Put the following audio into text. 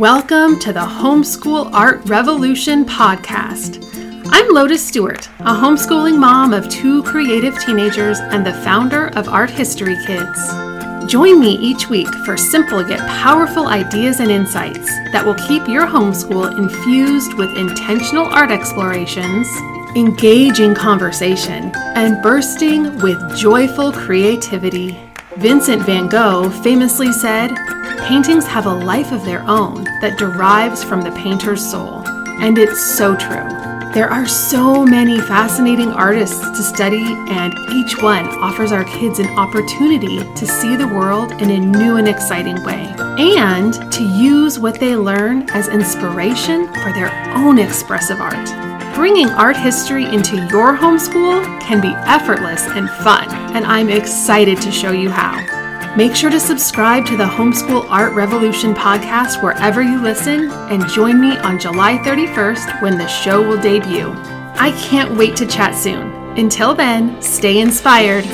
Welcome to the Homeschool Art Revolution podcast. I'm Lotus Stewart, a homeschooling mom of two creative teenagers and the founder of Art History Kids. Join me each week for simple yet powerful ideas and insights that will keep your homeschool infused with intentional art explorations, engaging conversation, and bursting with joyful creativity. Vincent van Gogh famously said, Paintings have a life of their own that derives from the painter's soul. And it's so true. There are so many fascinating artists to study, and each one offers our kids an opportunity to see the world in a new and exciting way, and to use what they learn as inspiration for their own expressive art. Bringing art history into your homeschool can be effortless and fun, and I'm excited to show you how. Make sure to subscribe to the Homeschool Art Revolution podcast wherever you listen and join me on July 31st when the show will debut. I can't wait to chat soon. Until then, stay inspired